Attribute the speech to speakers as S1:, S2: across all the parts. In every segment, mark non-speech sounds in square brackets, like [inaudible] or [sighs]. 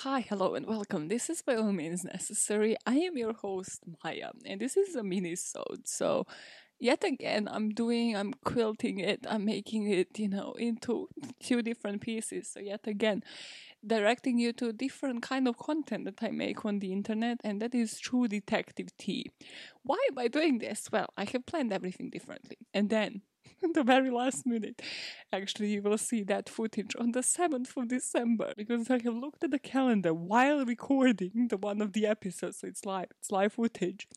S1: hi, hello, and welcome. This is by all means necessary. I am your host, Maya, and this is a mini-sode. So, yet again, I'm doing, I'm quilting it, I'm making it, you know, into two different pieces. So, yet again, directing you to different kind of content that I make on the internet, and that is True Detective Tea. Why am I doing this? Well, I have planned everything differently, and then [laughs] the very last minute. Actually, you will see that footage on the 7th of December because I have looked at the calendar while recording the one of the episodes, so it's live, it's live footage.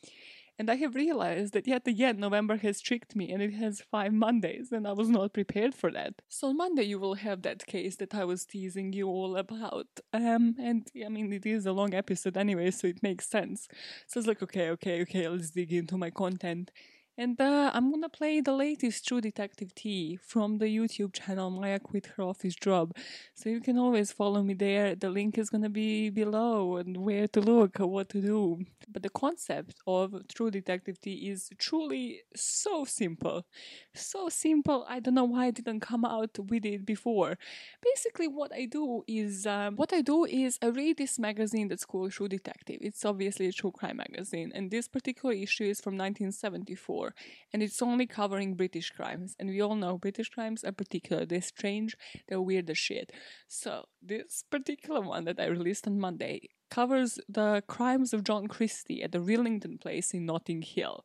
S1: And I have realized that yet again November has tricked me and it has five Mondays and I was not prepared for that. So on Monday you will have that case that I was teasing you all about. Um and I mean it is a long episode anyway, so it makes sense. So it's like okay, okay, okay, let's dig into my content. And uh, I'm gonna play the latest True Detective Tea from the YouTube channel Maya Quit Her Office Job. So you can always follow me there. The link is gonna be below and where to look what to do. But the concept of True Detective Tea is truly so simple. So simple, I don't know why I didn't come out with it before. Basically, what I do is um, what I do is I read this magazine that's called True Detective. It's obviously a true crime magazine, and this particular issue is from 1974 and it's only covering British crimes. And we all know British crimes are particular. They're strange, they're weird as shit. So, this particular one that I released on Monday covers the crimes of John Christie at the Rillington place in Notting Hill.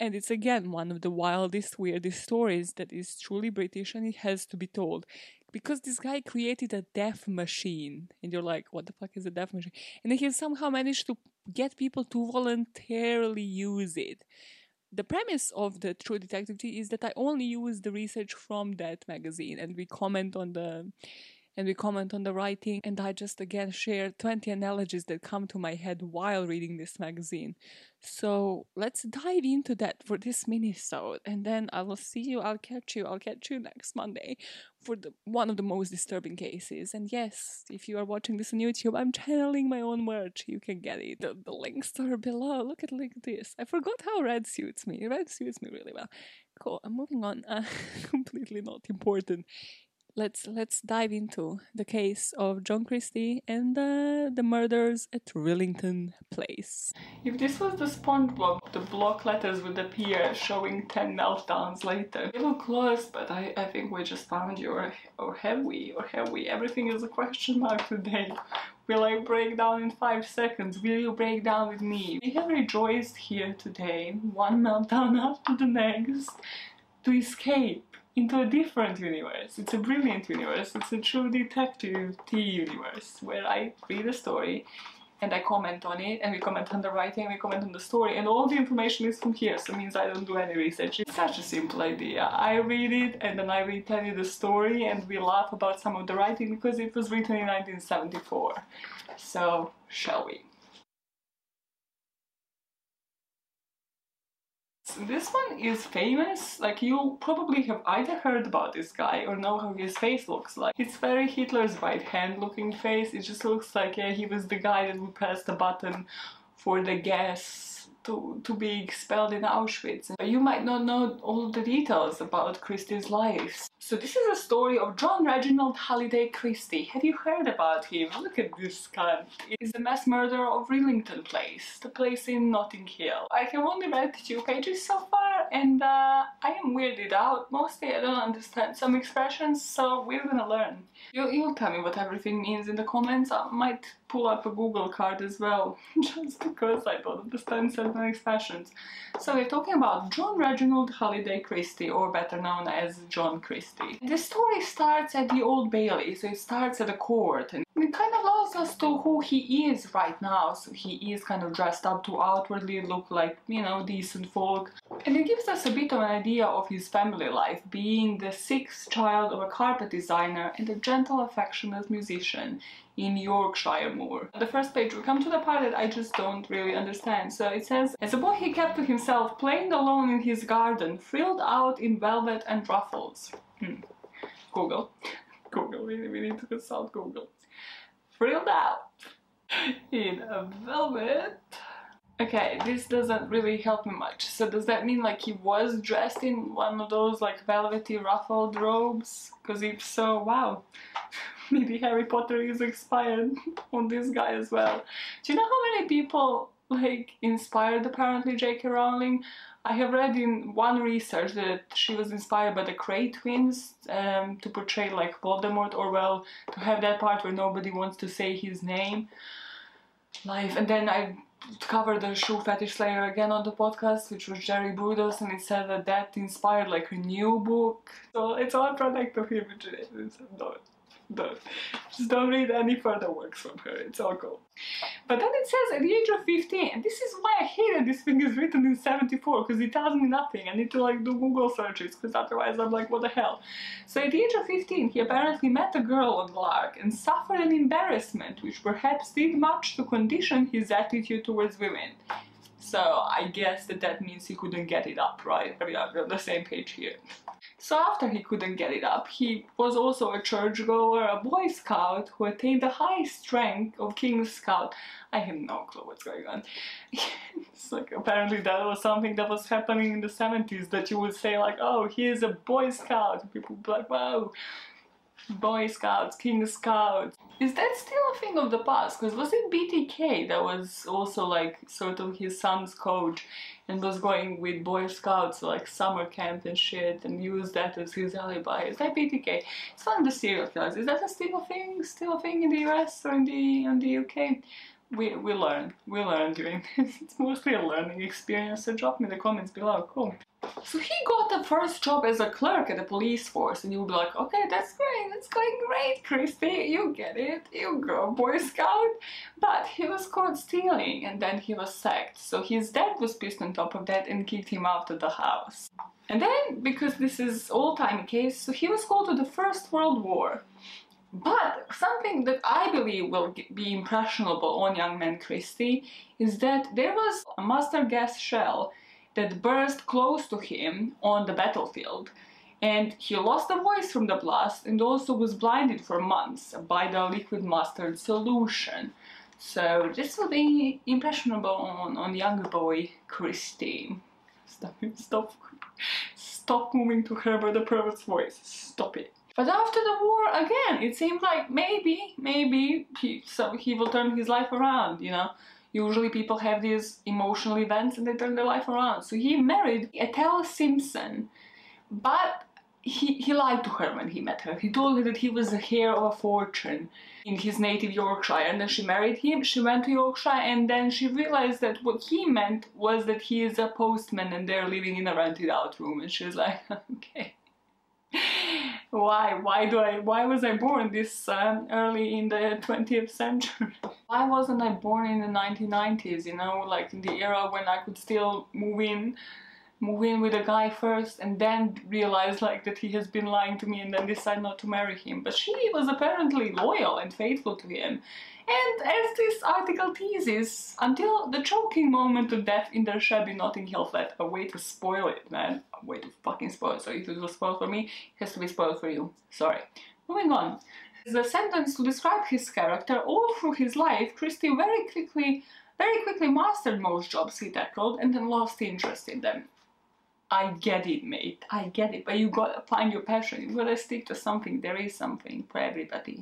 S1: And it's again one of the wildest, weirdest stories that is truly British and it has to be told. Because this guy created a death machine. And you're like, what the fuck is a death machine? And he somehow managed to get people to voluntarily use it the premise of the True Detective is that I only use the research from that magazine and we comment on the and we comment on the writing and I just again share 20 analogies that come to my head while reading this magazine. So let's dive into that for this mini-sode and then I will see you, I'll catch you, I'll catch you next Monday for the one of the most disturbing cases. And yes, if you are watching this on YouTube, I'm channeling my own merch. You can get it. The, the links are below. Look at at this. I forgot how red suits me. Red suits me really well. Cool. I'm moving on. Uh, [laughs] completely not important let's let's dive into the case of John Christie and uh, the murders at Rillington Place. If this was the SpongeBob, the block letters would appear showing 10 meltdowns later. A little close, but I, I think we just found you, or, or have we, or have we? Everything is a question mark today. Will I break down in 5 seconds? Will you break down with me? We have rejoiced here today, one meltdown [laughs] after the next, to escape into a different universe. It's a brilliant universe. It's a true detective tea universe where I read a story and I comment on it and we comment on the writing, we comment on the story and all the information is from here so it means I don't do any research. It's such a simple idea. I read it and then I retell you the story and we laugh about some of the writing because it was written in 1974. So, shall we? This one is famous, like you probably have either heard about this guy or know how his face looks like. It's very Hitler's right hand looking face, it just looks like yeah, he was the guy that would press the button for the gas to, to be expelled in Auschwitz. You might not know all the details about Christie's life. So this is a story of John Reginald Halliday Christie. Have you heard about him? Look at this cunt. He's the mass murderer of Rillington Place, the place in Notting Hill. I have only read two pages so far and uh, I am weirded out. Mostly I don't understand some expressions, so we're gonna learn. You, you'll tell me what everything means in the comments. I might pull up a Google card as well, [laughs] just because I don't understand certain expressions. So we're talking about John Reginald Halliday Christie, or better known as John Christie. The story starts at the Old Bailey, so it starts at the court, and it kind of allows us to who he is right now. So he is kind of dressed up to outwardly look like, you know, decent folk. And it gives us a bit of an idea of his family life, being the sixth child of a carpet designer and a gentle, affectionate musician in Yorkshire Moor. The first page, we come to the part that I just don't really understand. So it says, As a boy he kept to himself, playing alone in his garden, frilled out in velvet and ruffles. Hmm. Google. [laughs] Google, we, we need to consult Google. Frilled out in a velvet Okay, this doesn't really help me much. So does that mean like he was dressed in one of those like velvety ruffled robes? Because if so, wow. [laughs] [laughs] maybe Harry Potter is inspired [laughs] on this guy as well. Do you know how many people like inspired apparently J.K. Rowling? I have read in one research that she was inspired by the Kray twins um, to portray like Voldemort or well to have that part where nobody wants to say his name. Life and then I covered the shoe fetish slayer again on the podcast, which was Jerry Brudos and it said that that inspired like a new book. So it's all product of imagination. So don't, just don't read any further works from her. It's all cool. But then it says at the age of 15, and this is why I hate that this thing is written in 74, because it tells me nothing. I need to like do Google searches, because otherwise I'm like, what the hell? So at the age of 15, he apparently met a girl on the Lark and suffered an embarrassment, which perhaps did much to condition his attitude towards women. So I guess that that means he couldn't get it up, right? We are on the same page here. So after he couldn't get it up, he was also a churchgoer, a Boy Scout who attained the highest rank of King Scout. I have no clue what's going on. [laughs] it's like apparently that was something that was happening in the 70s that you would say like, oh, he is a Boy Scout. People would be like, wow, Boy Scouts, King Scouts. Is that still a thing of the past? Because was it BTK that was also like sort of his son's coach and was going with Boy Scouts like summer camp and shit and used that as his alibi? Is that BTK? It's one of the serial killers. Is that a still a thing? Still a thing in the US or in the in the UK? We, we learn. We learn doing this. [laughs] It's mostly a learning experience, so drop me the comments below. Cool. So he got the first job as a clerk at the police force, and you'll be like, okay, that's great, that's going great, Christie, you get it, you go, Boy Scout. But he was caught stealing, and then he was sacked. So his dad was pissed on top of that and kicked him out of the house. And then, because this is all-time case, so he was called to the First World War. But something that I believe will be impressionable on young man Christie is that there was a mustard gas shell that burst close to him on the battlefield and he lost the voice from the blast and also was blinded for months by the liquid mustard solution. So this will be impressionable on, on younger boy Christine. Stop, stop, stop moving to Herbert the Pervert's voice. Stop it. But after the war, again, it seemed like maybe, maybe he, so he will turn his life around, you know usually people have these emotional events and they turn their life around. So he married Ethel Simpson, but he, he lied to her when he met her. He told her that he was the heir of a fortune in his native Yorkshire and then she married him. She went to Yorkshire and then she realized that what he meant was that he is a postman and they're living in a rented out room and she was like, [laughs] okay why? Why do i why was i born this um, early in the 20th century? [laughs] Why wasn't i born in the 1990s you know like in the era when i could still move in move in with a guy first and then realize like that he has been lying to me and then decide not to marry him but she was apparently loyal and faithful to him and as this article teases, until the choking moment of death in their shabby Notting Hill flat, a way to spoil it, man. A way to fucking spoil it. So if it was spoiled for me, it has to be spoiled for you. Sorry. Moving on. The sentence to describe his character all through his life, Christie very quickly, very quickly mastered most jobs he tackled and then lost interest in them. I get it, mate. I get it. But you gotta find your passion. You gotta stick to something. There is something for everybody.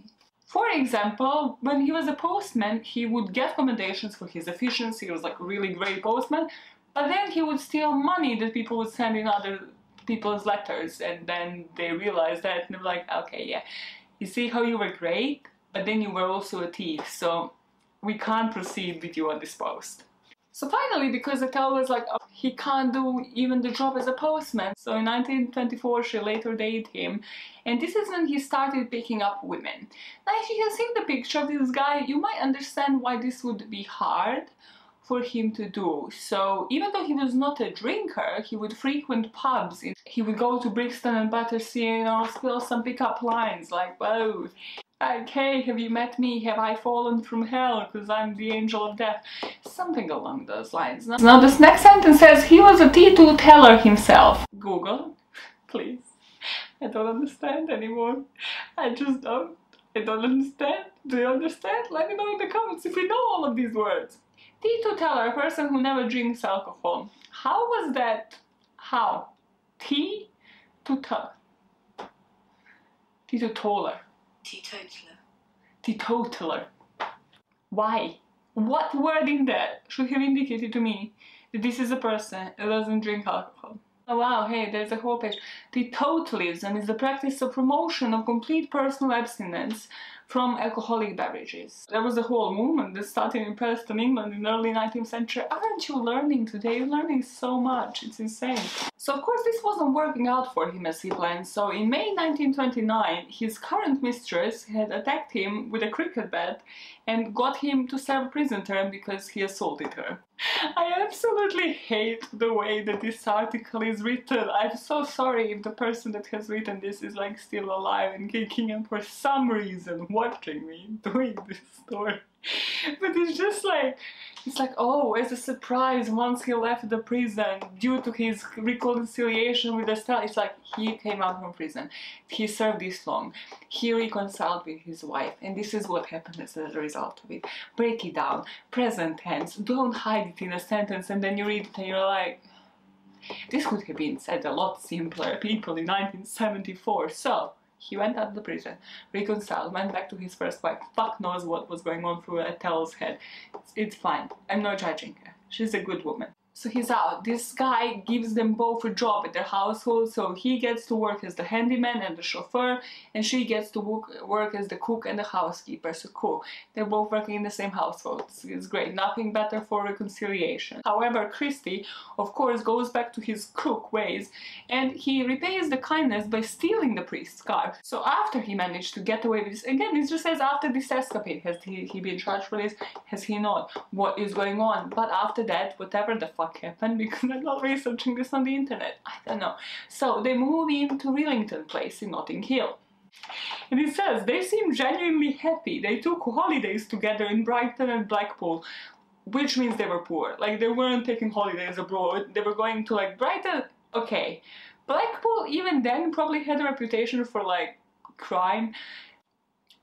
S1: For example, when he was a postman, he would get commendations for his efficiency, he was like a really great postman, but then he would steal money that people would send in other people's letters, and then they realized that, and they're like, okay, yeah, you see how you were great, but then you were also a thief, so we can't proceed with you on this post. So finally, because Ethel was like, oh, he can't do even the job as a postman. So in 1924, she later dated him. And this is when he started picking up women. Now, if you can see the picture of this guy, you might understand why this would be hard for him to do. So even though he was not a drinker, he would frequent pubs. He would go to Brixton and Battersea, you know, spill some pickup lines like, whoa, okay, have you met me? Have I fallen from hell because I'm the angel of death? Something along those lines. Now this next sentence says he was a teetotaler himself. Google, [laughs] please. I don't understand anymore. I just don't. I don't understand. Do you understand? Let me know in the comments if you know all of these words. teetotaler, a person who never drinks alcohol. How was that? How? T to T. T to taller.
S2: Teetotaler.
S1: Teetotaler. Why? What word in that should have indicated to me that this is a person that doesn't drink alcohol? Oh wow, hey, there's a whole page. Teetotalism is the practice of promotion of complete personal abstinence from alcoholic beverages. There was a whole movement that started in Preston, England in the early 19th century. Aren't you learning today? You're learning so much. It's insane. So of course this wasn't working out for him as he planned. So in May 1929, his current mistress had attacked him with a cricket bat and got him to serve prison term because he assaulted her. I absolutely hate the way that this article is written. I'm so sorry if the person that has written this is like still alive and kicking and for some reason watching me [laughs] doing this story. [laughs] But it's just like, it's like, oh, as a surprise, once he left the prison due to his reconciliation with Estelle, it's like he came out from prison. He served this long. He reconciled with his wife, and this is what happened as a result of it. Break it down, present tense, don't hide it in a sentence, and then you read it and you're like, this could have been said a lot simpler, people in 1974. So, he went out of the prison, reconciled, went back to his first wife. Fuck knows what was going on through Ethel's head. It's, it's fine. I'm not judging her. She's a good woman. So he's out. This guy gives them both a job at their household, so he gets to work as the handyman and the chauffeur, and she gets to work, work as the cook and the housekeeper. So cool. They're both working in the same household. It's, it's great. Nothing better for reconciliation. However, Christie, of course, goes back to his crook ways, and he repays the kindness by stealing the priest's car. So after he managed to get away with this, again, it just says after this escapade, has he, he been charged for this? Has he not? What is going on? But after that, whatever the fuck happened because I'm not researching this on the internet. I don't know. So they move into Rillington Place in Notting Hill. And it says they seem genuinely happy. They took holidays together in Brighton and Blackpool, which means they were poor. Like they weren't taking holidays abroad. They were going to like Brighton. Okay, Blackpool even then probably had a reputation for like crime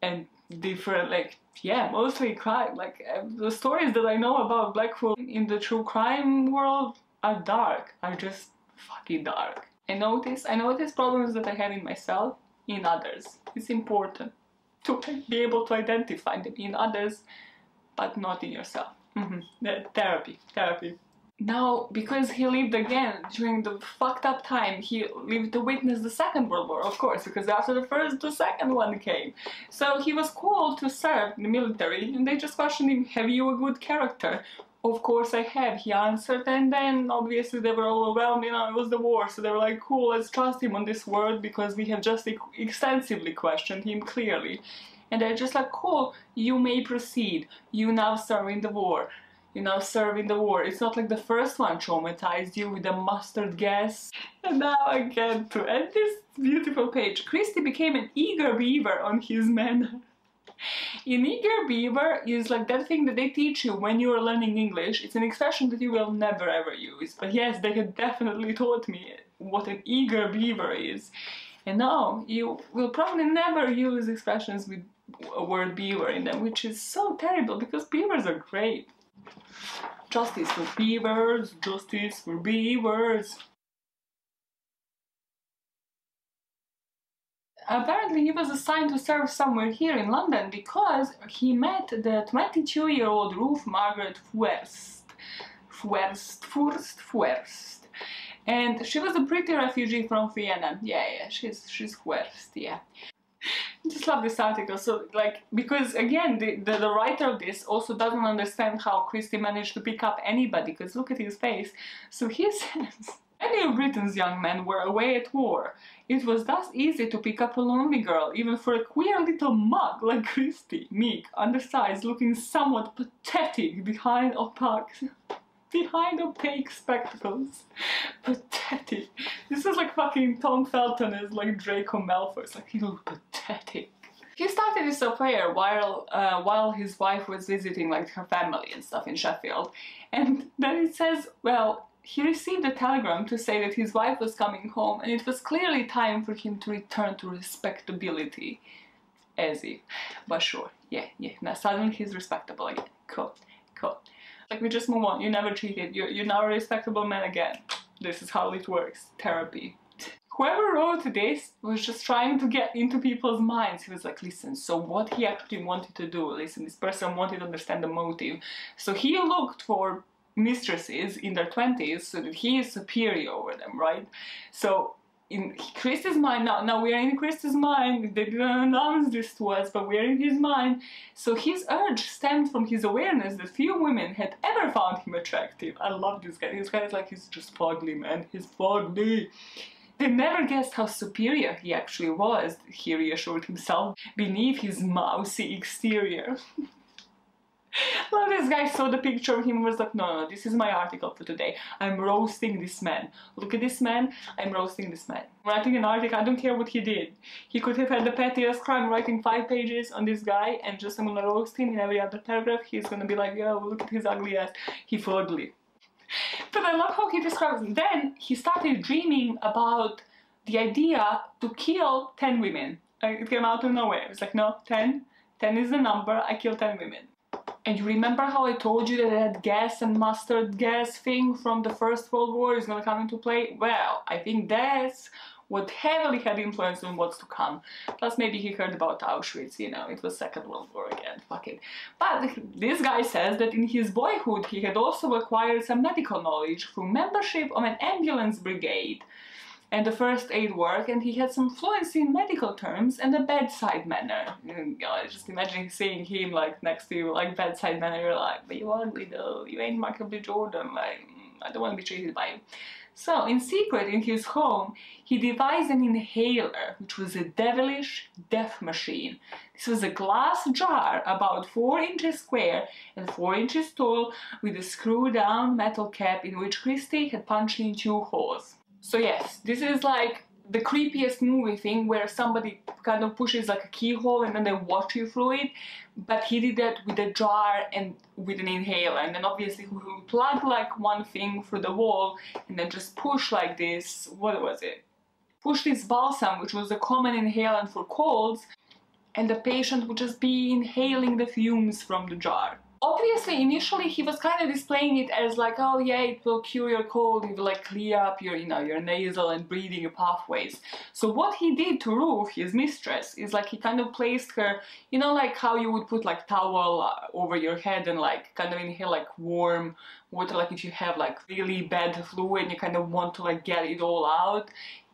S1: and different like yeah mostly crime. Like uh, the stories that i know about blackpool in the true crime world are dark are just fucking dark. I notice i notice problems that i have in myself in others. It's important to be able to identify them in others but not in yourself. Mm-hmm. therapy therapy now, because he lived again during the fucked up time, he lived to witness the Second World War, of course, because after the first, the second one came. So he was called to serve in the military, and they just questioned him, have you a good character? Of course I have, he answered, and then obviously they were overwhelmed, you know, it was the war, so they were like, cool, let's trust him on this word, because we have just extensively questioned him clearly. And they're just like, cool, you may proceed, you now serve in the war you know, serving the war. It's not like the first one traumatized you with the mustard gas. And now I get to end this beautiful page. Christie became an eager beaver on his manner. An eager beaver is like that thing that they teach you when you are learning English. It's an expression that you will never ever use. But yes, they have definitely taught me what an eager beaver is. And now you will probably never use expressions with a word beaver in them, which is so terrible because beavers are great. Justice for beavers, justice for beavers. Apparently he was assigned to serve somewhere here in London because he met the 22-year-old Ruth Margaret Fuerst. Fuerst, Furst, Fuerst. And she was a pretty refugee from Vienna. Yeah, yeah, she's, she's Fuerst, yeah. Just love this article. So, like, because again, the, the, the, writer of this also doesn't understand how Christie managed to pick up anybody, because look at his face. So he [laughs] says, Many of Britain's young men were away at war. It was thus easy to pick up a lonely girl, even for a queer little mug like Christie, meek, undersized, looking somewhat pathetic behind opaque behind opaque spectacles. Pathetic. This is like fucking Tom Felton is like Draco Malfoy. It's like, you look pathetic. He started this affair while uh, while his wife was visiting like her family and stuff in Sheffield. And then it says, well, he received a telegram to say that his wife was coming home and it was clearly time for him to return to respectability. As if. But sure, yeah, yeah. Now suddenly he's respectable again. Cool, cool. Like we just move on. You never cheated. You're, you're now a respectable man again. This is how it works. Therapy. whoever wrote this was just trying to get into people's minds. He was like, listen, so what he actually wanted to do, listen, this person wanted to understand the motive. So he looked for mistresses in their 20s so that he is superior over them, right? So in Chris's mind, now, now we are in Chris's mind, they didn't announce this to us, but we are in his mind. So his urge stemmed from his awareness that few women had ever found him attractive. I love this guy. This guy is like, he's just fugly, man. He's fugly. They never guessed how superior he actually was, he reassured himself, beneath his mousy exterior. [laughs] [laughs] well, this guy saw the picture of him and was like, no, no, this is my article for today. I'm roasting this man. Look at this man, I'm roasting this man. Writing an article, I don't care what he did. He could have had the pettiest crime writing five pages on this guy and just I'm gonna roast him in every other paragraph. He's gonna be like, yeah, look at his ugly ass. He ugly but I love how he describes it. Then he started dreaming about the idea to kill 10 women. It came out of nowhere. It's like, no, 10. 10 is the number. I kill 10 women. And you remember how I told you that that gas and mustard gas thing from the First World War is gonna come into play? Well, I think that's what heavily had influence on what's to come. Plus, maybe he heard about Auschwitz, you know, it was Second World War again, fuck it. But this guy says that in his boyhood he had also acquired some medical knowledge through membership of an ambulance brigade and the first aid work, and he had some fluency in medical terms and a bedside manner. And, you know, just imagine seeing him like next to you, like bedside manner, you're like, but you ugly though, you ain't Michael B. Jordan, like, mm, I don't want to be treated by you. So, in secret in his home, he devised an inhaler, which was a devilish death machine. This was a glass jar about 4 inches square and 4 inches tall with a screw down metal cap in which Christie had punched in two holes. So yes, this is like the creepiest movie thing where somebody kind of pushes like a keyhole and then they watch you through it but he did that with a jar and with an inhaler and then obviously he would plug like one thing through the wall and then just push like this what was it? Push this balsam which was a common inhalant for colds and the patient would just be inhaling the fumes from the jar Obviously, initially he was kind of displaying it as like, oh yeah, it will cure your cold, it will like clear up your, you know, your nasal and breathing pathways. So what he did to Ruth, his mistress, is like he kind of placed her, you know, like how you would put like towel uh, over your head and like kind of inhale like warm water, like if you have like really bad flu and you kind of want to like get it all out.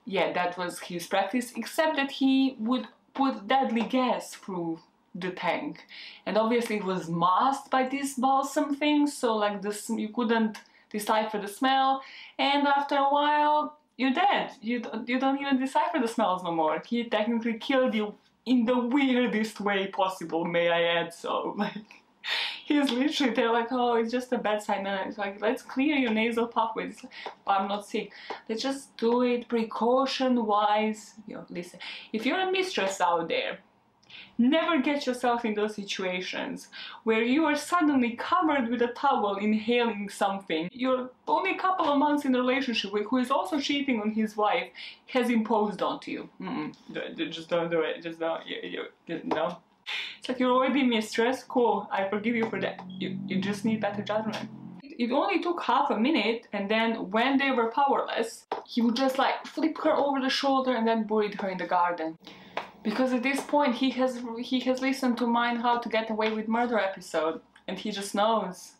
S1: Yeah, that was his practice, except that he would put deadly gas through the tank. And obviously it was masked by this balsam thing so like this you couldn't decipher the smell. And after a while you're dead. You don't, you don't even decipher the smells no more. He technically killed you in the weirdest way possible may I add so [laughs] like he's literally they're like oh it's just a bedside manner it's like let's clear your nasal pathways. Like, I'm not sick. Let's just do it precaution wise you know listen if you're a mistress out there Never get yourself in those situations where you are suddenly covered with a towel inhaling something. You're only a couple of months in a relationship with who is also cheating on his wife has imposed onto you. Mm -mm. Just don't do it. Just don't. You, you, no. It's like you're already mistress. Cool. I forgive you for that. You, you just need better judgment it only took half a minute and then when they were powerless he would just like flip her over the shoulder and then buried her in the garden because at this point he has he has listened to mine how to get away with murder episode and he just knows.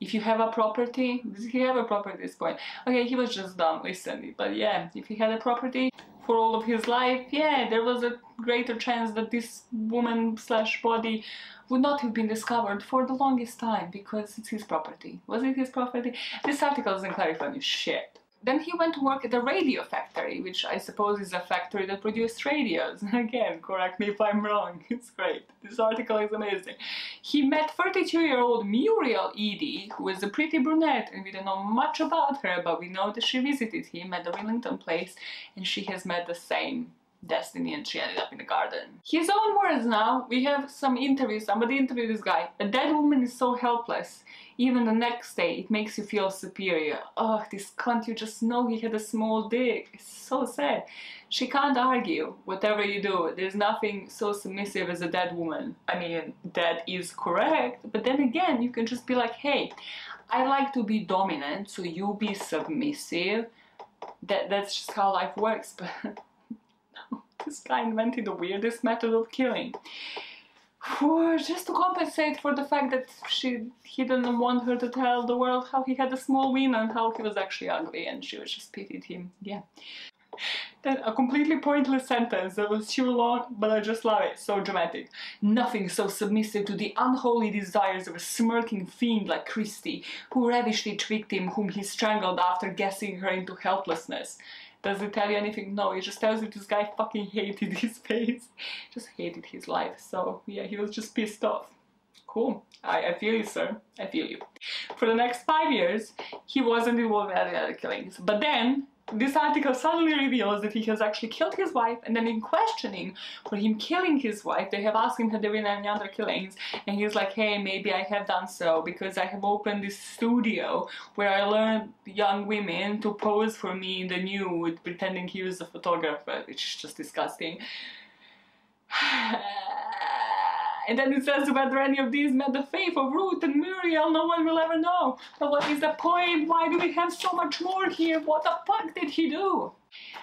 S1: If you have a property does he have a property at this point? Okay he was just dumb listen but yeah if he had a property for all of his life yeah there was a greater chance that this woman slash body would not have been discovered for the longest time because it's his property. Was it his property? This article doesn't clarify shit then he went to work at a radio factory, which I suppose is a factory that produced radios. [laughs] Again, correct me if I'm wrong, [laughs] it's great. This article is amazing. He met 32-year-old Muriel Eady, who is a pretty brunette, and we don't know much about her, but we know that she visited him at the Rillington place, and she has met the same destiny and she ended up in the garden. His own words now, we have some interviews, somebody interviewed this guy. A dead woman is so helpless. Even the next day, it makes you feel superior. Oh, this cunt, you just know he had a small dick. It's so sad. She can't argue, whatever you do. There's nothing so submissive as a dead woman. I mean, that is correct, but then again, you can just be like, hey, I like to be dominant, so you be submissive that that's just how life works. [laughs] But this guy invented the weirdest method of killing. Just to compensate for the fact that she he didn't want her to tell the world how he had a small ween and how he was actually ugly and she was just pitied him. Yeah. Then a completely pointless sentence that was too long, but I just love it. So dramatic. Nothing so submissive to the unholy desires of a smirking fiend like Christie, who ravishly tricked him, whom he strangled after guessing her into helplessness. Does it tell you anything? No, it just tells you this guy fucking hated [laughs] his face. Just hated his life. So yeah, he was just pissed off. Cool. I, I feel you, sir. I feel you. For the next five years, he wasn't involved in any other killings. But then this article suddenly reveals that he has actually killed his wife and then in questioning for him killing his wife they have asked him have there been any other killings? And he's like hey maybe I have done so because I have opened this studio where I learned young women to pose for me in the nude pretending he was a photographer which is just disgusting [sighs] uh, and then it says whether any of these met the faith of Ruth and Muriel, no one will ever know. But what is the point? Why do we have so much more here? What the fuck did he do?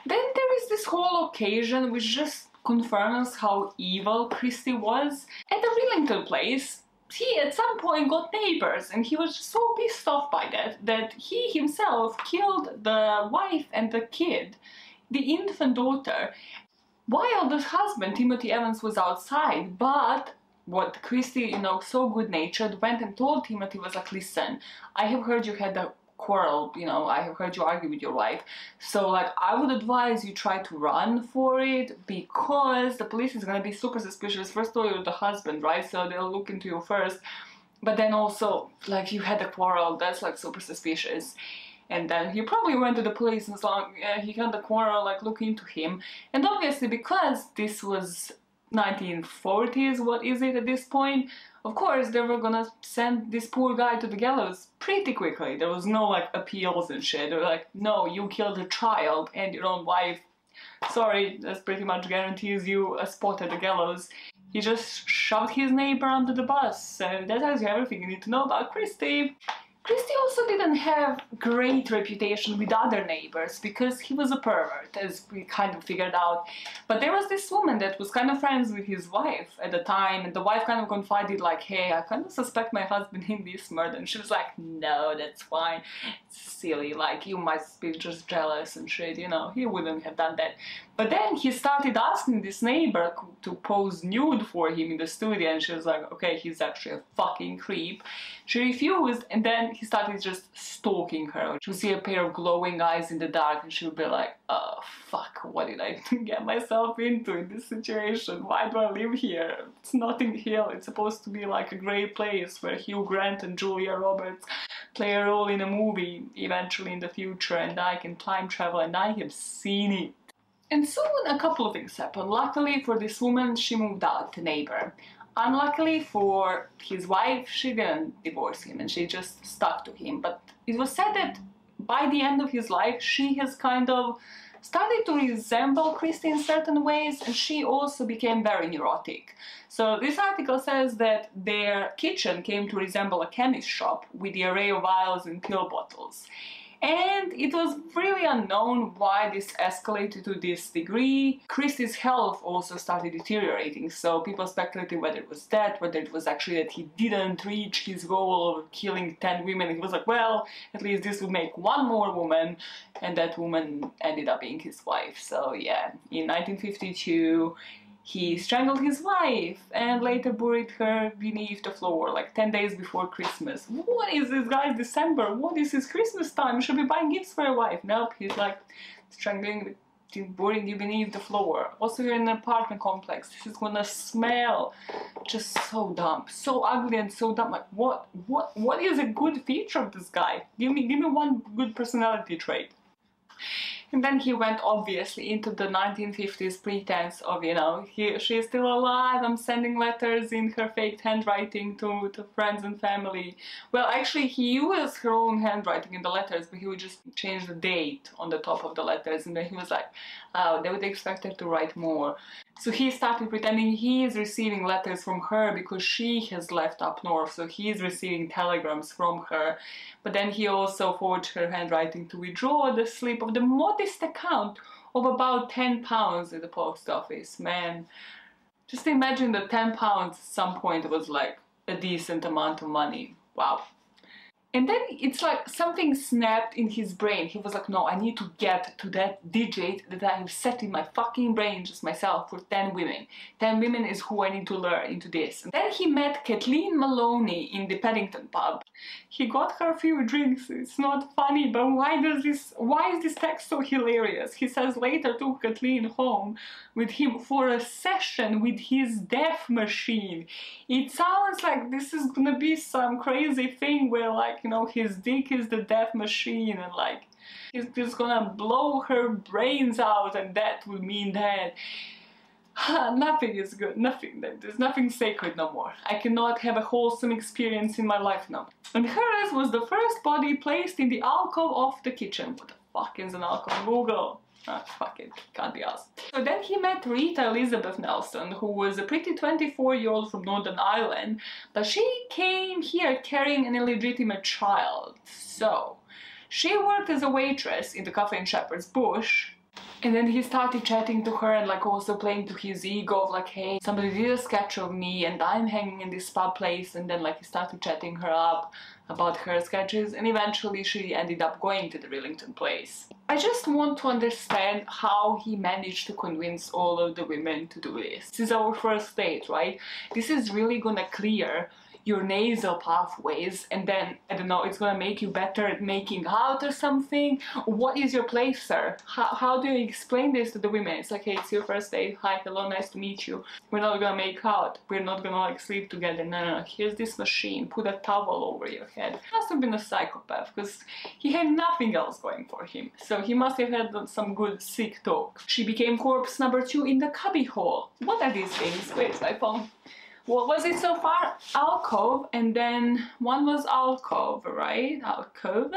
S1: Then there is this whole occasion which just confirms how evil Christie was. At the Rillington place, he at some point got neighbors and he was so pissed off by that that he himself killed the wife and the kid, the infant daughter, while the husband, Timothy Evans, was outside, but what Christie, you know, so good natured, went and told Timothy was like, listen, I have heard you had a quarrel, you know, I have heard you argue with your wife. So like I would advise you try to run for it because the police is gonna be super suspicious. First of all, you're the husband, right? So they'll look into you first. But then also, like you had a quarrel, that's like super suspicious. And then he probably went to the police and so yeah, uh, he had the quarrel, like look into him. And obviously because this was 1940s, what is it at this point? Of course, they were gonna send this poor guy to the gallows pretty quickly. There was no like appeals and shit. They were like, no, you killed a child and your own wife. Sorry, that pretty much guarantees you a spot at the gallows. He just shoved his neighbor under the bus. So that tells you everything you need to know about Christie. Christie also didn't have great reputation with other neighbors because he was a pervert, as we kind of figured out. But there was this woman that was kind of friends with his wife at the time, and the wife kind of confided, like, hey, I kind of suspect my husband in this murder. And she was like, no, that's fine. It's silly, like, you must be just jealous and shit, you know, he wouldn't have done that. But then he started asking this neighbor to pose nude for him in the studio, and she was like, okay, he's actually a fucking creep. She refused, and then he started just stalking her. She would see a pair of glowing eyes in the dark, and she would be like, oh, fuck, what did I [laughs] get myself into in this situation? Why do I live here? It's Notting Hill. It's supposed to be like a great place where Hugh Grant and Julia Roberts play a role in a movie eventually in the future, and I can time travel, and I have seen it. And soon a couple of things happened. Luckily for this woman, she moved out to neighbor. Unluckily for his wife, she didn't divorce him and she just stuck to him. But it was said that by the end of his life, she has kind of started to resemble Christie in certain ways and she also became very neurotic. So this article says that their kitchen came to resemble a chemist shop with the array of vials and pill bottles and it was really unknown why this escalated to this degree. Christie's health also started deteriorating, so people speculated whether it was that, whether it was actually that he didn't reach his goal of killing 10 women. He was like, well, at least this would make one more woman, and that woman ended up being his wife. So yeah, in 1952, he strangled his wife and later buried her beneath the floor, like 10 days before Christmas. What is this, guys? December? What is his Christmas time? You should be buying gifts for your wife. Nope, he's like strangling, burying you beneath the floor. Also, you're in an apartment complex. This is gonna smell just so dumb, so ugly and so dumb. Like, what, what, what is a good feature of this guy? Give me, give me one good personality trait. And then he went obviously into the 1950s pretense of, you know, he, she's still alive, I'm sending letters in her fake handwriting to, to friends and family. Well, actually, he used her own handwriting in the letters, but he would just change the date on the top of the letters, and then he was like, oh, they would expect her to write more. So he started pretending he is receiving letters from her because she has left up north, so he is receiving telegrams from her. But then he also forged her handwriting to withdraw the slip of the modest account of about 10 pounds at the post office. Man, just imagine that 10 pounds at some point was like a decent amount of money. Wow. And then it's like something snapped in his brain. He was like, no, I need to get to that digit that I have set in my fucking brain just myself for 10 women. 10 women is who I need to lure into this. And then he met Kathleen Maloney in the Paddington pub. He got her a few drinks. It's not funny, but why does this, why is this text so hilarious? He says later took Kathleen home with him for a session with his death machine. It sounds like this is gonna be some crazy thing where like you know, his dick is the death machine and like he's just gonna blow her brains out and that will mean that [laughs] nothing is good, nothing, there's nothing sacred no more. I cannot have a wholesome experience in my life now. And hers was the first body placed in the alcove of the kitchen. What the fuck is an alcove? Google. Ah, fuck it, can't be asked. So then he met Rita Elizabeth Nelson, who was a pretty 24-year-old from Northern Ireland, but she came here carrying an illegitimate child. So, she worked as a waitress in the cafe in Shepherd's Bush, and then he started chatting to her and like also playing to his ego of like, hey, somebody did a sketch of me and I'm hanging in this pub place and then like he started chatting her up about her sketches and eventually she ended up going to the Rillington place. I just want to understand how he managed to convince all of the women to do this. This is our first date, right? This is really gonna clear your nasal pathways and then I don't know it's gonna make you better at making out or something. What is your place sir? How, how do you explain this to the women? It's like hey it's your first date hi hello nice to meet you. We're not gonna make out. We're not gonna like sleep together. No no no. Here's this machine. Put a towel over your head. He must have been a psychopath because he had nothing else going for him. So he must have had some good sick talk. She became corpse number two in the cubby hole what are these things? Wait my phone what was it so far? Alcove, and then one was alcove, right? Alcove?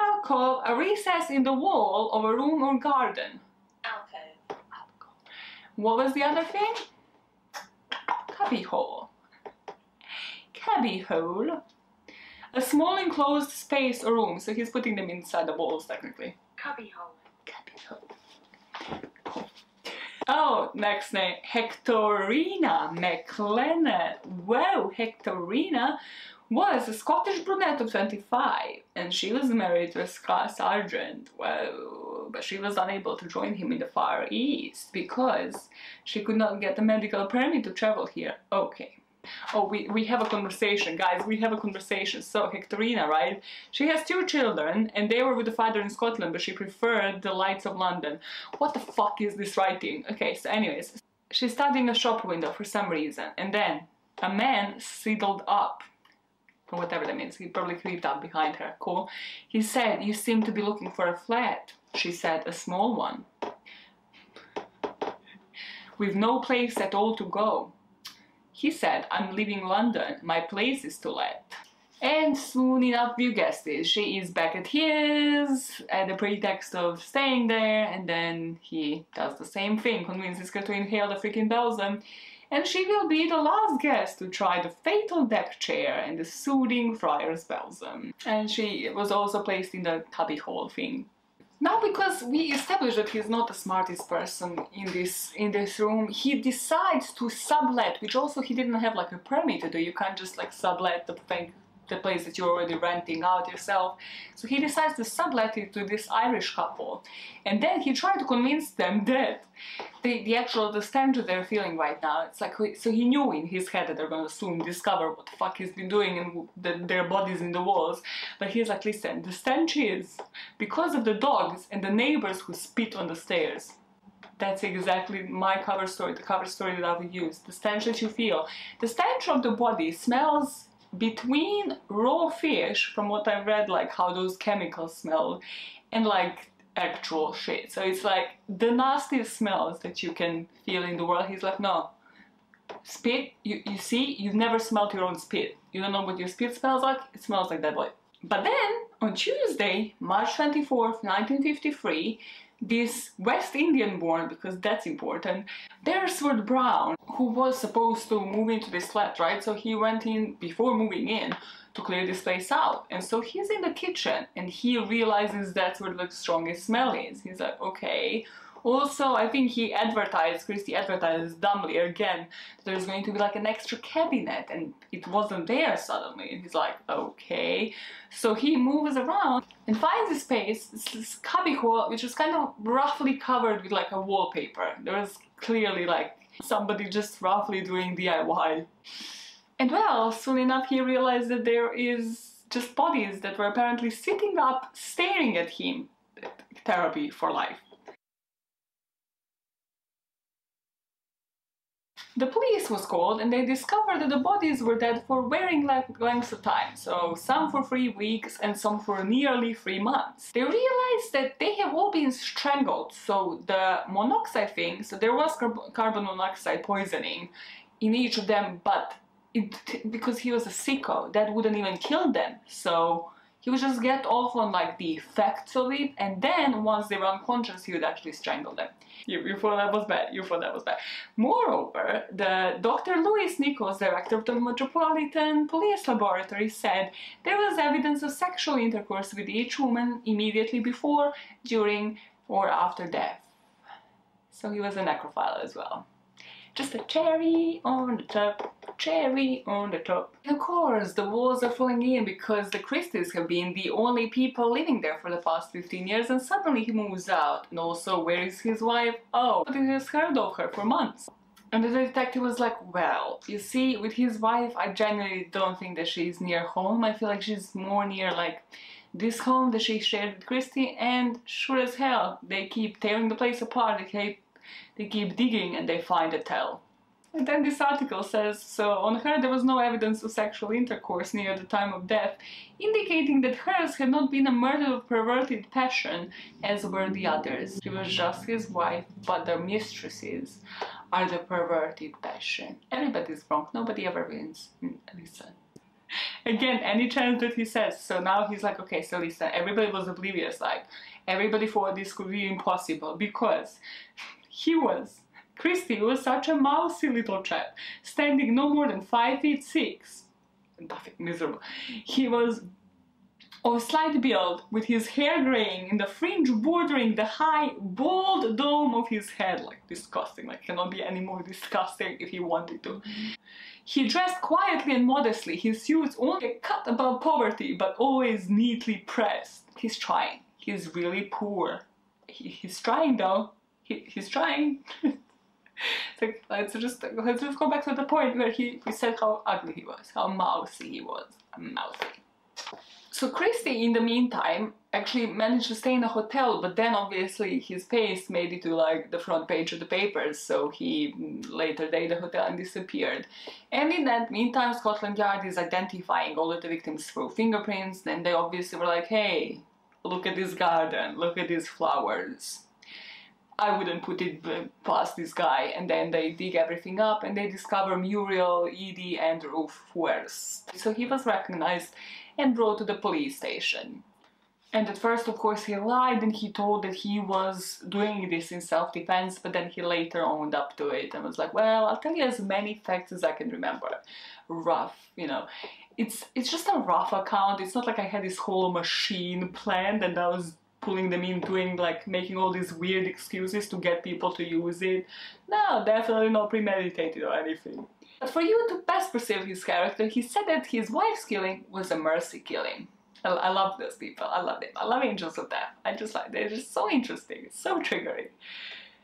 S1: Alcove, a recess in the wall of a room or garden.
S2: Alcove.
S1: Alcove. What was the other thing? Cubbyhole. Cubbyhole. A small enclosed space or room, so he's putting them inside the walls technically.
S2: Cubbyhole.
S1: Cubbyhole. Oh, next name, Hectorina McLennan. Whoa, Hectorina was a Scottish brunette of 25 and she was married to a Scar Sergeant. Whoa, but she was unable to join him in the Far East because she could not get a medical permit to travel here. Okay. Oh, we, we have a conversation, guys, we have a conversation. So, Hectorina, right? She has two children, and they were with the father in Scotland, but she preferred the lights of London. What the fuck is this writing? Okay, so anyways, she's studying a shop window for some reason, and then a man sidled up or whatever that means. He probably creeped up behind her. Cool. He said, You seem to be looking for a flat. She said, A small one. With no place at all to go. He said, I'm leaving London, my place is to let. And soon enough, you guessed it, she is back at his, at the pretext of staying there, and then he does the same thing, convinces her to inhale the freaking balsam, and she will be the last guest to try the fatal deck chair and the soothing friar's balsam. And she was also placed in the cubbyhole thing now because we established that he's not the smartest person in this in this room, he decides to sublet, which also he didn't have like a permit to do. You can't just like sublet the thing the place that you're already renting out yourself. So he decides to sublet it to this Irish couple. And then he tried to convince them that the, the actual the that they're feeling right now, it's like, so he knew in his head that they're gonna soon discover what the fuck he's been doing and the, their bodies in the walls. But he's like, listen, the stench is because of the dogs and the neighbors who spit on the stairs that's exactly my cover story, the cover story that I would use. The stench that you feel. The stench of the body smells between raw fish, from what I've read, like how those chemicals smell, and like actual shit. So it's like the nastiest smells that you can feel in the world. He's like, no, spit, you, you see, you've never smelled your own spit. You don't know what your spit smells like? It smells like that boy. But then, on Tuesday, March 24th, 1953, this West Indian born, because that's important, Beresford Brown, who was supposed to move into this flat, right? So he went in before moving in to clear this place out. And so he's in the kitchen and he realizes that's where the strongest smell is. He's like, okay, also, I think he advertised, Christie advertised dumbly again, there's going to be like an extra cabinet and it wasn't there suddenly. And he's like, okay. So he moves around and finds a space, this cubbyhole, which is kind of roughly covered with like a wallpaper. There was clearly like somebody just roughly doing DIY. And well, soon enough he realized that there is just bodies that were apparently sitting up, staring at him. Therapy for life. The police was called and they discovered that the bodies were dead for varying lengths of time, so some for three weeks and some for nearly three months. They realized that they have all been strangled, so the monoxide thing, so there was carbon monoxide poisoning in each of them, but it, because he was a sicko, that wouldn't even kill them, so he would just get off on like the effects of it, and then once they were unconscious, he would actually strangle them. You, you thought that was bad. You thought that was bad. Moreover, the Dr. Lewis Nickolls, director of the Metropolitan Police Laboratory, said there was evidence of sexual intercourse with each woman immediately before, during, or after death. So he was a necrophile as well. Just a cherry on the top cherry on the top. Of course, the walls are falling in because the Christies have been the only people living there for the past 15 years and suddenly he moves out. And also, where is his wife? Oh, but he has heard of her for months. And the detective was like, well, you see, with his wife, I genuinely don't think that she's near home. I feel like she's more near, like, this home that she shared with Christie, and sure as hell, they keep tearing the place apart, they keep, they keep digging and they find a tell. And then this article says, so on her there was no evidence of sexual intercourse near the time of death, indicating that hers had not been a murder of perverted passion, as were the others. She was just his wife, but their mistresses are the perverted passion. Everybody's wrong, nobody ever wins. Hmm, listen. Again, any chance that he says, so now he's like, okay, so listen, everybody was oblivious, like, everybody thought this could be impossible, because he was Christie was such a mousy little chap, standing no more than five feet six. Nothing miserable. He was of slight build, with his hair graying and the fringe bordering the high, bald dome of his head. Like, disgusting. Like, cannot be any more disgusting if he wanted to. He dressed quietly and modestly, his suits only cut above poverty, but always neatly pressed. He's trying. He's really poor. He, he's trying, though. He, he's trying. [laughs] like, let's just let's just go back to the point where he, he said how ugly he was, how mousy he was, mousy. So Christie, in the meantime, actually managed to stay in a hotel, but then obviously his face made it to like the front page of the papers, so he mm, later day the hotel and disappeared. And in that meantime, Scotland Yard is identifying all of the victims through fingerprints, and they obviously were like, hey, look at this garden, look at these flowers. I wouldn't put it past this guy. And then they dig everything up and they discover Muriel, Eady, and Ruth Fuerst. So he was recognized and brought to the police station. And at first, of course, he lied and he told that he was doing this in self defense, but then he later owned up to it and was like, Well, I'll tell you as many facts as I can remember. Rough, you know. It's it's just a rough account. It's not like I had this whole machine planned and I was pulling them in, doing like making all these weird excuses to get people to use it. No, definitely not premeditated or anything. But for you to best perceive his character, he said that his wife's killing was a mercy killing. I, I love those people. I love them. I love Angels of Death. I just like they're just so interesting. So triggering.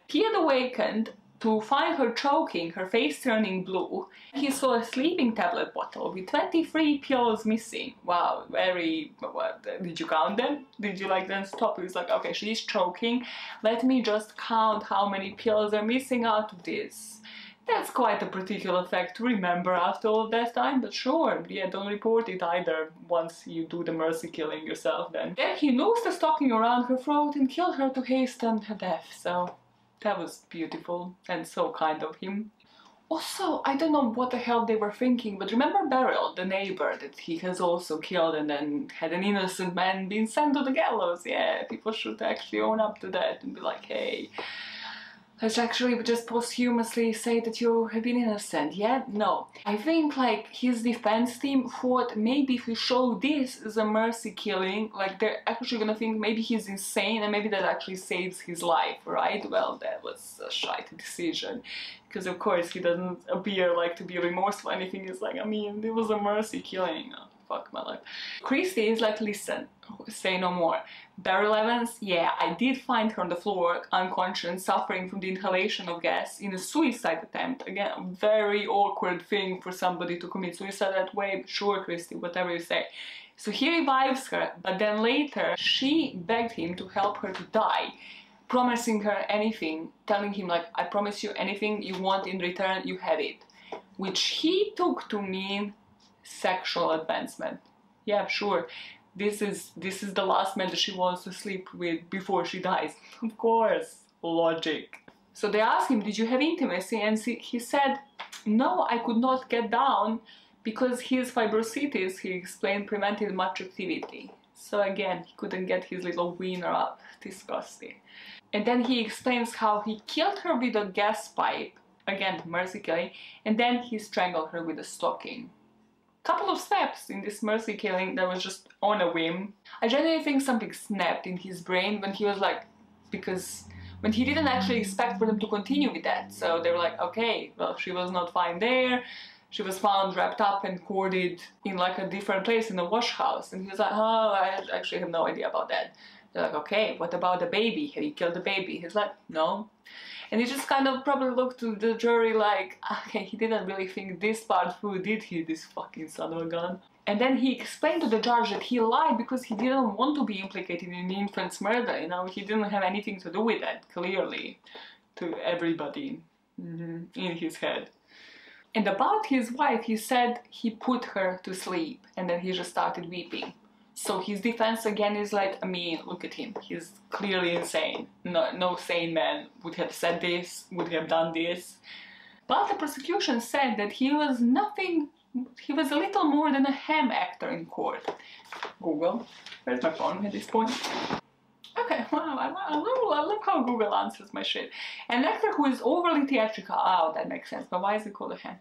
S1: He had awakened to find her choking, her face turning blue. He saw a sleeping tablet bottle with 23 pills missing. Wow, very. What, did you count them? Did you like then stop? He was like, okay, she's choking. Let me just count how many pills are missing out of this. That's quite a particular fact to remember after all that time, but sure, yeah, don't report it either once you do the mercy killing yourself then. Then he noosed the stocking around her throat and killed her to hasten her death, so that was beautiful and so kind of him. Also, I don't know what the hell they were thinking, but remember Beryl, the neighbor that he has also killed and then had an innocent man being sent to the gallows? Yeah, people should actually own up to that and be like, hey, let's actually just posthumously say that you have been innocent. Yeah, no. I think like his defense team thought maybe if we show this as a mercy killing, like they're actually gonna think maybe he's insane and maybe that actually saves his life, right? Well, that was a shite decision. Because of course he doesn't appear like to be remorseful or anything. He's like, I mean, it was a mercy killing. Fuck my life. Christie is like, listen, say no more. Beryl Evans, yeah, I did find her on the floor, unconscious, suffering from the inhalation of gas in a suicide attempt. Again, very awkward thing for somebody to commit suicide that way. Sure, Christie, whatever you say. So he revives her, but then later she begged him to help her to die, promising her anything, telling him like, I promise you anything you want in return, you have it. Which he took to mean sexual advancement. Yeah, sure this is this is the last man that she wants to sleep with before she dies. Of course, logic. So they asked him, "Did you have intimacy?" And he said, "No, I could not get down because his fibrositis," he explained, prevented much activity. So again, he couldn't get his little wiener up. Disgusting. And then he explains how he killed her with a gas pipe, again mercy killing, and then he strangled her with a stocking couple of steps in this mercy killing that was just on a whim. I genuinely think something snapped in his brain when he was like, because when he didn't actually expect for them to continue with that. So they were like, okay, well, she was not fine there. She was found wrapped up and corded in like a different place in a wash house. And he was like, oh, I actually have no idea about that. They're like, okay, what about the baby? Have you killed the baby? He's like, no. And he just kind of probably looked to the jury like, okay, he didn't really think this part through, did he, this fucking son of a gun? And then he explained to the judge that he lied because he didn't want to be implicated in the infant's murder. You know, he didn't have anything to do with that, clearly, to everybody mm-hmm, in his head. And about his wife, he said he put her to sleep and then he just started weeping. So his defense again is like, I mean, look at him. He's clearly insane. No, no sane man would have said this, would have done this. But the prosecution said that he was nothing, he was a little more than a ham actor in court. Google. Where's my phone at this point? Okay, [laughs] wow, I, I, love, I love how Google answers my shit. An actor who is overly theatrical. Oh, that makes sense, but why is it called a ham?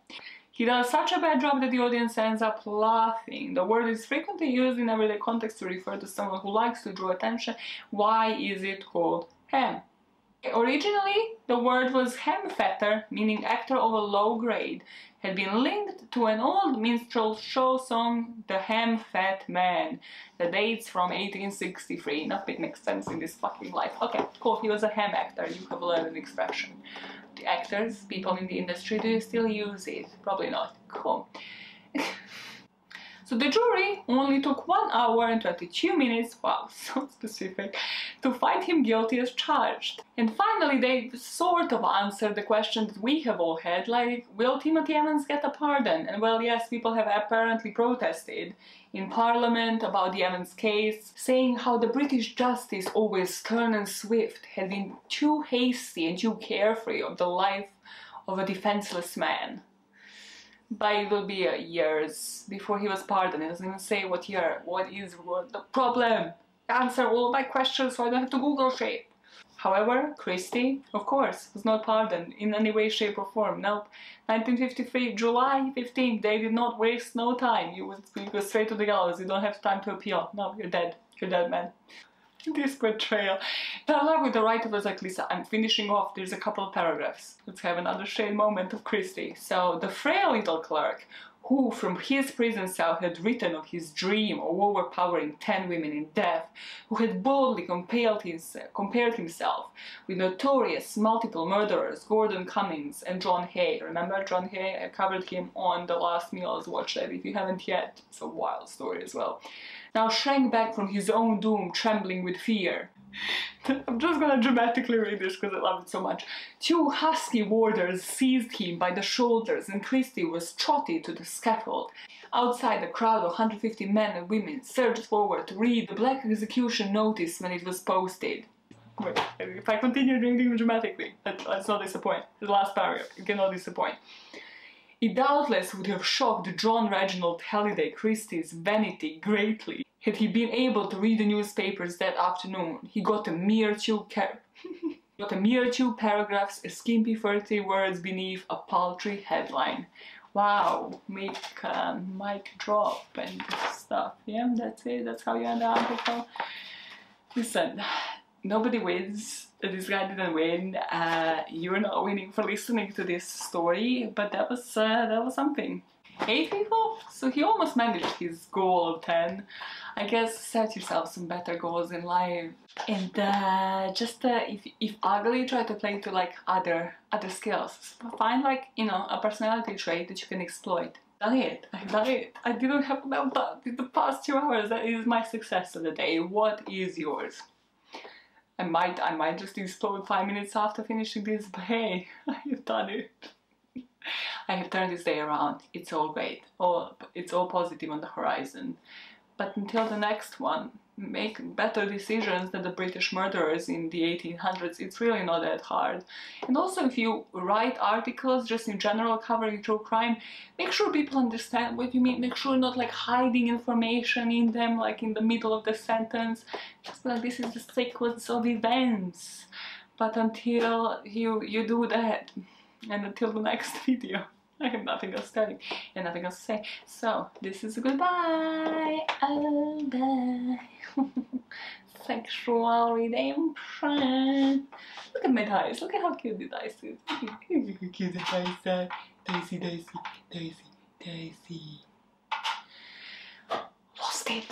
S1: He does such a bad job that the audience ends up laughing. The word is frequently used in everyday context to refer to someone who likes to draw attention. Why is it called ham? Originally, the word was hamfatter, meaning actor of a low grade, had been linked to an old minstrel show song, The Ham Fat Man, that dates from 1863. Nothing makes sense in this fucking life. Okay, cool, he was a ham actor, you have learned an expression actors, people in the industry, do you still use it? Probably not. Cool. [laughs] so the jury only took 1 hour and 22 minutes, wow, [laughs] so specific, to find him guilty as charged. And finally they sort of answered the question that we have all had, like, will Timothy Evans get a pardon? And well, yes, people have apparently protested in Parliament about the Evans case, saying how the British justice, always stern and swift, had been too hasty and too carefree of the life of a defenseless man. But it will be uh, years before he was pardoned. He doesn't even say what year, what is what the problem. Answer all my questions so I don't have to Google shit. However, Christie, of course, was not pardoned in any way, shape or form. Nope. 1953, July 15th, they did not waste no time. You would go straight to the gallows. You don't have time to appeal. No, you're dead. You're dead, man. This. And I love with the writer was like, Lisa, I'm finishing off. There's a couple of paragraphs. Let's have another shade moment of Christie. So the frail little clerk who from his prison cell had written of his dream of overpowering ten women in death, who had boldly his, compared himself with notorious multiple murderers Gordon Cummins and John Haigh. Remember John Haigh? I covered him on The Last Meals. Watch that if you haven't yet. It's a wild story as well. Now shrank back from his own doom, trembling with fear. [laughs] I'm just gonna dramatically read this because I love it so much. Two husky warders seized him by the shoulders and Christie was trotted to the scaffold. Outside, a crowd of 150 men and women surged forward to read the black execution notice when it was posted. Wait, if I continue reading dramatically, let's not disappoint. The last paragraph, you cannot disappoint. It doubtless would have shocked John Reginald Halliday Christie's vanity greatly had he been able to read the newspapers that afternoon. He got a mere two [laughs] got a mere two paragraphs, a skimpy 30 words beneath a paltry headline. Wow, make uh, mic drop and stuff. Yeah, that's it. That's how you end up. Listen, nobody wins. This guy didn't win. Uh, you're not winning for listening to this story, but that was uh, that was something. Eight people, so he almost managed his goal of ten. I guess set yourself some better goals in life, and uh, just uh, if if ugly, try to play to like other other skills. Find like you know a personality trait that you can exploit done it. I've done it. I didn't have the past two hours. That is my success of the day. What is yours? I might I might just explode five minutes after finishing this, but hey, [laughs] I have done it. [laughs] I have turned this day around. It's all great. All it's all positive on the horizon. But until the next one, make better decisions than the British murderers in the 1800s. It's really not that hard. And also, if you write articles just in general covering true crime, make sure people understand what you mean. Make sure not like hiding information in them, like in the middle of the sentence. Just like this is the sequence of events. But until you you do that, and until the next [laughs] video. I have nothing else to tell you and nothing else to say. So, this is goodbye. Oh, bye. [laughs] Sexual redemption. Look at my dice. Look at how cute the dice is. Look [laughs] how cute the dice are. Uh, Daisy, Daisy, Daisy, Daisy. Lost it.